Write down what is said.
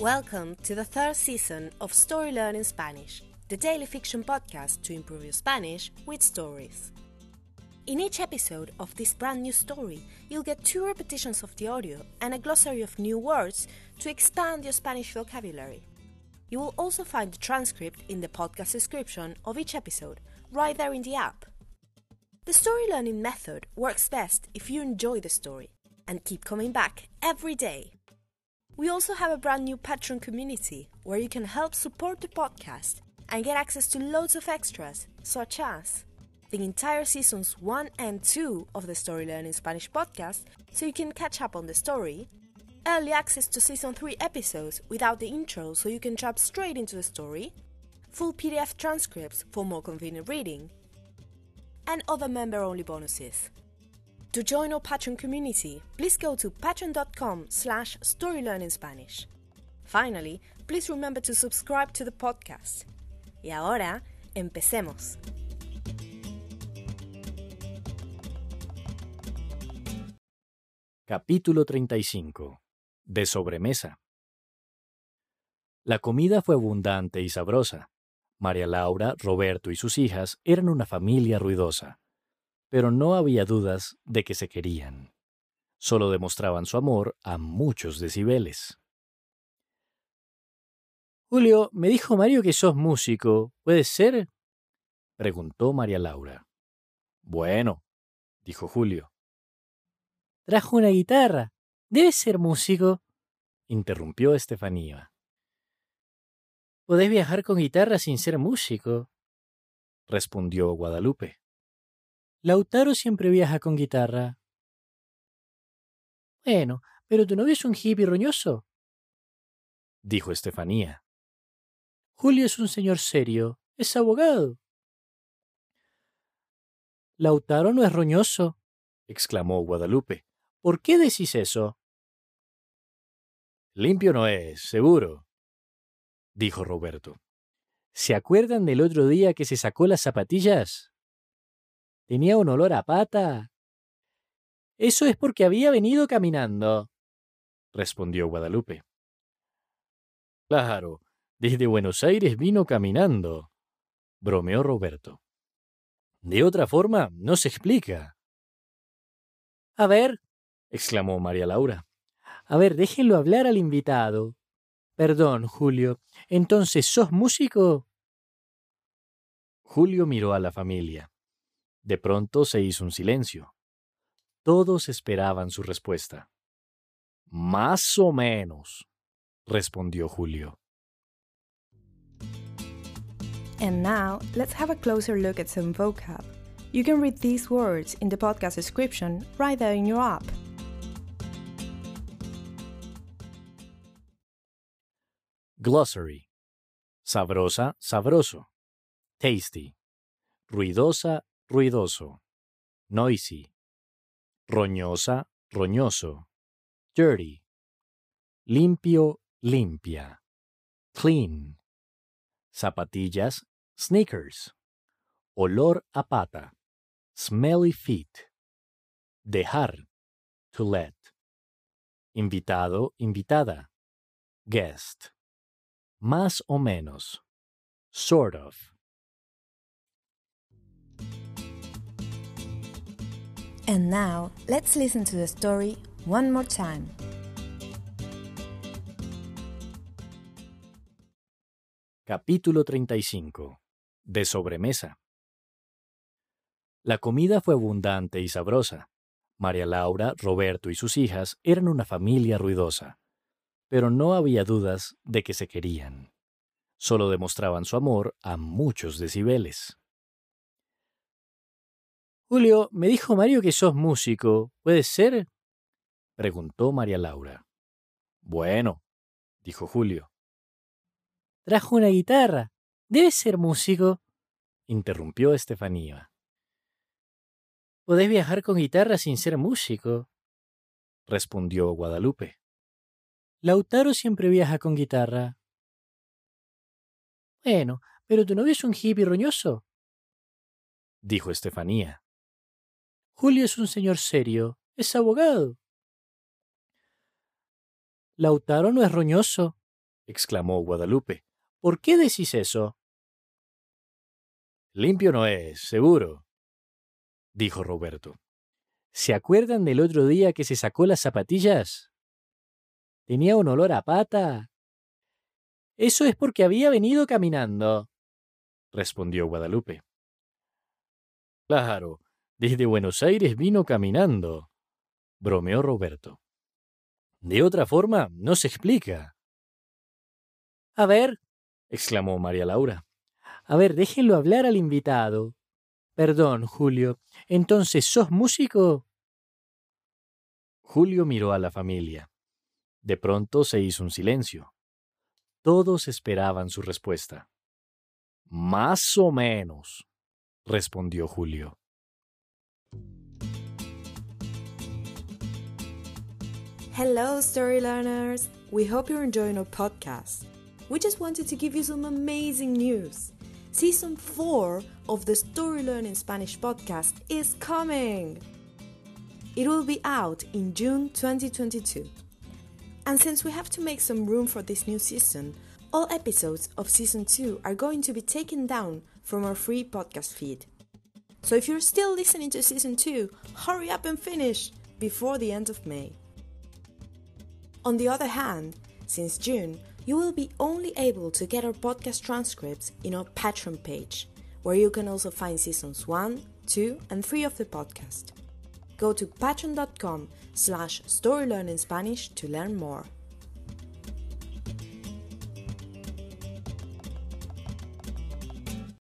Welcome to the third season of Story Learning Spanish, the daily fiction podcast to improve your Spanish with stories. In each episode of this brand new story, you'll get two repetitions of the audio and a glossary of new words to expand your Spanish vocabulary. You will also find the transcript in the podcast description of each episode, right there in the app. The story learning method works best if you enjoy the story and keep coming back every day. We also have a brand new Patreon community where you can help support the podcast and get access to loads of extras, such as the entire seasons 1 and 2 of the Story Learning Spanish podcast, so you can catch up on the story, early access to season 3 episodes without the intro, so you can jump straight into the story, full PDF transcripts for more convenient reading, and other member only bonuses. To join our Patreon community, please go to patreon.com slash storylearningspanish. Finally, please remember to subscribe to the podcast. Y ahora, empecemos. Capítulo 35. De sobremesa. La comida fue abundante y sabrosa. María Laura, Roberto y sus hijas eran una familia ruidosa, pero no había dudas de que se querían. Solo demostraban su amor a muchos decibeles. Julio, me dijo Mario que sos músico. ¿Puede ser? preguntó María Laura. Bueno, dijo Julio. Trajo una guitarra. Debe ser músico, interrumpió Estefanía. Podés viajar con guitarra sin ser músico, respondió Guadalupe. Lautaro siempre viaja con guitarra. Bueno, pero tu novio es un hippie roñoso, dijo Estefanía. Julio es un señor serio, es abogado. Lautaro no es roñoso, exclamó Guadalupe. ¿Por qué decís eso? Limpio no es, seguro, dijo Roberto. ¿Se acuerdan del otro día que se sacó las zapatillas? Tenía un olor a pata. Eso es porque había venido caminando, respondió Guadalupe. Claro, desde Buenos Aires vino caminando, bromeó Roberto. De otra forma, no se explica. A ver, exclamó María Laura. A ver, déjenlo hablar al invitado. Perdón, Julio. Entonces, ¿sos músico? Julio miró a la familia. De pronto se hizo un silencio. Todos esperaban su respuesta. Más o menos, respondió Julio. And now, let's have a closer look at some vocab. You can read these words in the podcast description right there in your app. Glossary. Sabrosa, sabroso. Tasty. Ruidosa, ruidoso. Noisy. Roñosa, roñoso. Dirty. Limpio, limpia. Clean. Zapatillas, sneakers. Olor a pata. Smelly feet. Dejar. To let. Invitado, invitada. Guest. Más o menos. Sort of. And now, let's listen to the story one more time. Capítulo 35. De sobremesa. La comida fue abundante y sabrosa. María Laura, Roberto y sus hijas eran una familia ruidosa, pero no había dudas de que se querían. Solo demostraban su amor a muchos decibeles. Julio, me dijo Mario que sos músico. ¿Puede ser? preguntó María Laura. Bueno, dijo Julio. Trajo una guitarra. Debe ser músico, interrumpió Estefanía. Podés viajar con guitarra sin ser músico, respondió Guadalupe. Lautaro siempre viaja con guitarra. Bueno, pero tu novio es un hippie roñoso, dijo Estefanía. Julio es un señor serio, es abogado. Lautaro no es roñoso, exclamó Guadalupe. ¿Por qué decís eso? Limpio no es, seguro, dijo Roberto. ¿Se acuerdan del otro día que se sacó las zapatillas? Tenía un olor a pata. Eso es porque había venido caminando, respondió Guadalupe. Claro, desde Buenos Aires vino caminando, bromeó Roberto. De otra forma, no se explica. A ver, exclamó María Laura. A ver, déjenlo hablar al invitado. Perdón, Julio. Entonces, ¿sos músico? Julio miró a la familia. De pronto se hizo un silencio. Todos esperaban su respuesta. Más o menos, respondió Julio. Hello, story learners! We hope you're enjoying our podcast. We just wanted to give you some amazing news. Season 4 of the Story Learning Spanish podcast is coming! It will be out in June 2022. And since we have to make some room for this new season, all episodes of Season 2 are going to be taken down from our free podcast feed. So if you're still listening to Season 2, hurry up and finish before the end of May. On the other hand, since June, you will be only able to get our podcast transcripts in our Patreon page, where you can also find seasons 1, 2, and 3 of the podcast. Go to patreon.com slash storylearningspanish to learn more.